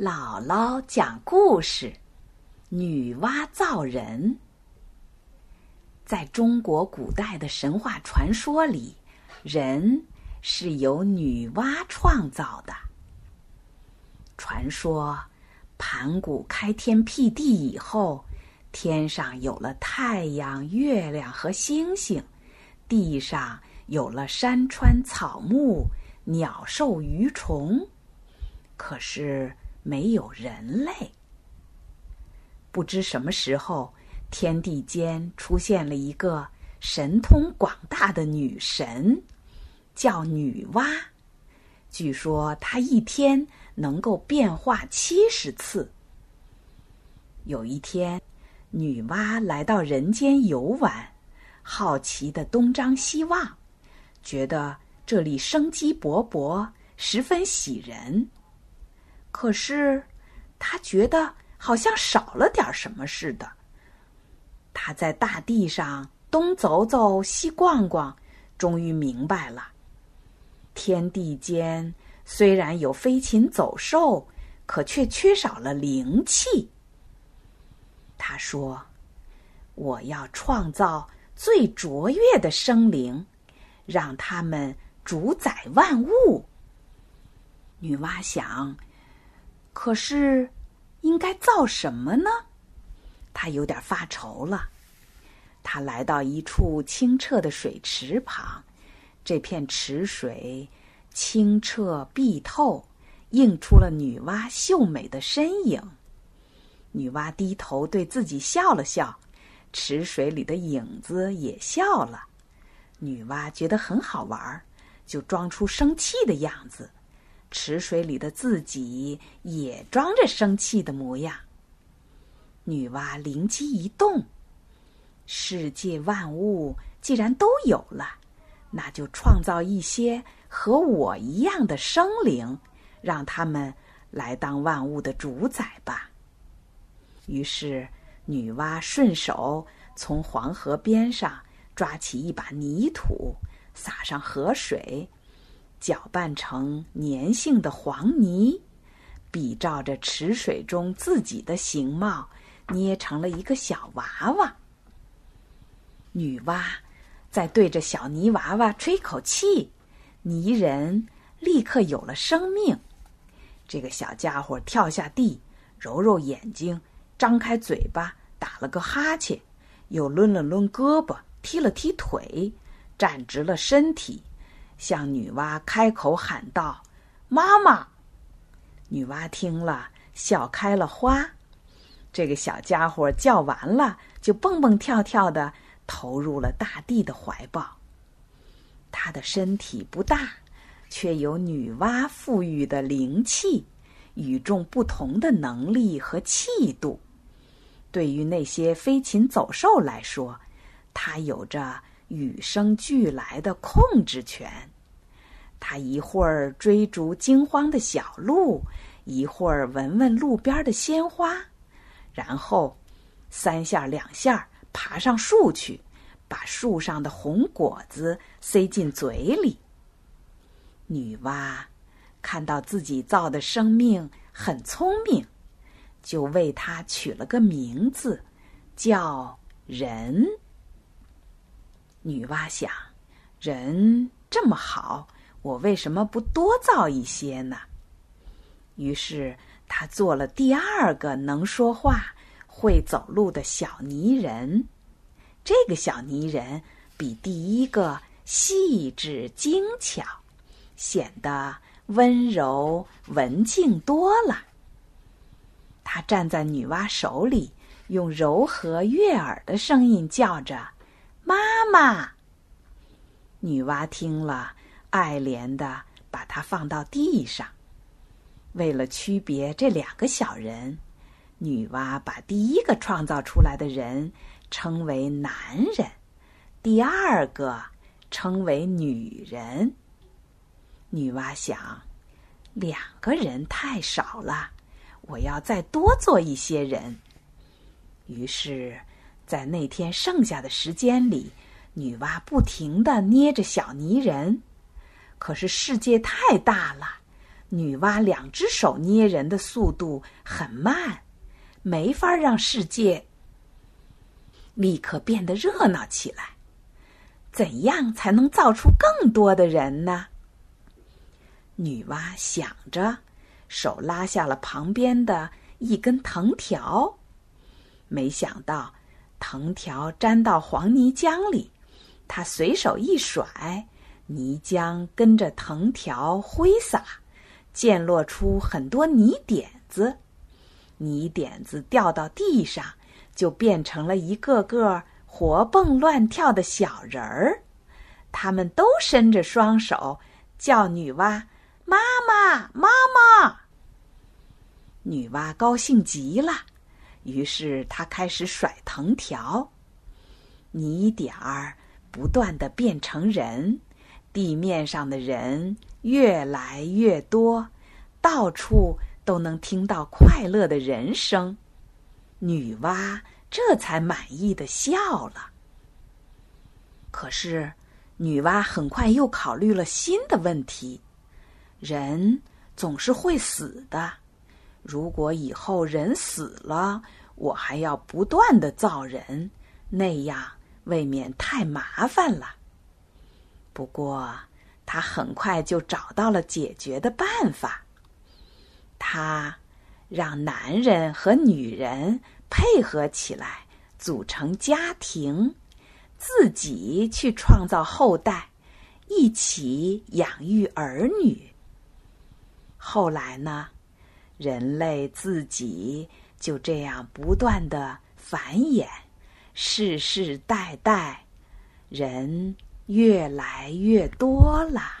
姥姥讲故事：女娲造人。在中国古代的神话传说里，人是由女娲创造的。传说，盘古开天辟地以后，天上有了太阳、月亮和星星，地上有了山川、草木、鸟兽、鱼虫。可是。没有人类。不知什么时候，天地间出现了一个神通广大的女神，叫女娲。据说她一天能够变化七十次。有一天，女娲来到人间游玩，好奇的东张西望，觉得这里生机勃勃，十分喜人。可是，他觉得好像少了点什么似的。他在大地上东走走，西逛逛，终于明白了：天地间虽然有飞禽走兽，可却缺少了灵气。他说：“我要创造最卓越的生灵，让他们主宰万物。”女娲想。可是，应该造什么呢？他有点发愁了。他来到一处清澈的水池旁，这片池水清澈碧透，映出了女娲秀美的身影。女娲低头对自己笑了笑，池水里的影子也笑了。女娲觉得很好玩，就装出生气的样子。池水里的自己也装着生气的模样。女娲灵机一动，世界万物既然都有了，那就创造一些和我一样的生灵，让他们来当万物的主宰吧。于是，女娲顺手从黄河边上抓起一把泥土，撒上河水。搅拌成粘性的黄泥，比照着池水中自己的形貌，捏成了一个小娃娃。女娲在对着小泥娃娃吹口气，泥人立刻有了生命。这个小家伙跳下地，揉揉眼睛，张开嘴巴，打了个哈欠，又抡了抡胳膊，踢了踢腿，站直了身体。向女娲开口喊道：“妈妈！”女娲听了，笑开了花。这个小家伙叫完了，就蹦蹦跳跳的投入了大地的怀抱。他的身体不大，却有女娲赋予的灵气，与众不同的能力和气度。对于那些飞禽走兽来说，他有着。与生俱来的控制权，他一会儿追逐惊慌的小鹿，一会儿闻闻路边的鲜花，然后三下两下爬上树去，把树上的红果子塞进嘴里。女娲看到自己造的生命很聪明，就为它取了个名字，叫人。女娲想，人这么好，我为什么不多造一些呢？于是，她做了第二个能说话、会走路的小泥人。这个小泥人比第一个细致精巧，显得温柔文静多了。他站在女娲手里，用柔和悦耳的声音叫着。妈妈，女娲听了，爱怜的把它放到地上。为了区别这两个小人，女娲把第一个创造出来的人称为男人，第二个称为女人。女娲想，两个人太少了，我要再多做一些人。于是。在那天剩下的时间里，女娲不停的捏着小泥人，可是世界太大了，女娲两只手捏人的速度很慢，没法让世界立刻变得热闹起来。怎样才能造出更多的人呢？女娲想着，手拉下了旁边的一根藤条，没想到藤条粘到黄泥浆里，她随手一甩，泥浆跟着藤条挥洒，溅落出很多泥点子，泥点子掉到地上，就变成了一个个。活蹦乱跳的小人儿，他们都伸着双手，叫女娲“妈妈，妈妈”。女娲高兴极了，于是她开始甩藤条，泥点儿不断的变成人，地面上的人越来越多，到处都能听到快乐的人声。女娲。这才满意的笑了。可是，女娲很快又考虑了新的问题：人总是会死的，如果以后人死了，我还要不断的造人，那样未免太麻烦了。不过，他很快就找到了解决的办法。他让男人和女人。配合起来，组成家庭，自己去创造后代，一起养育儿女。后来呢，人类自己就这样不断的繁衍，世世代代，人越来越多了。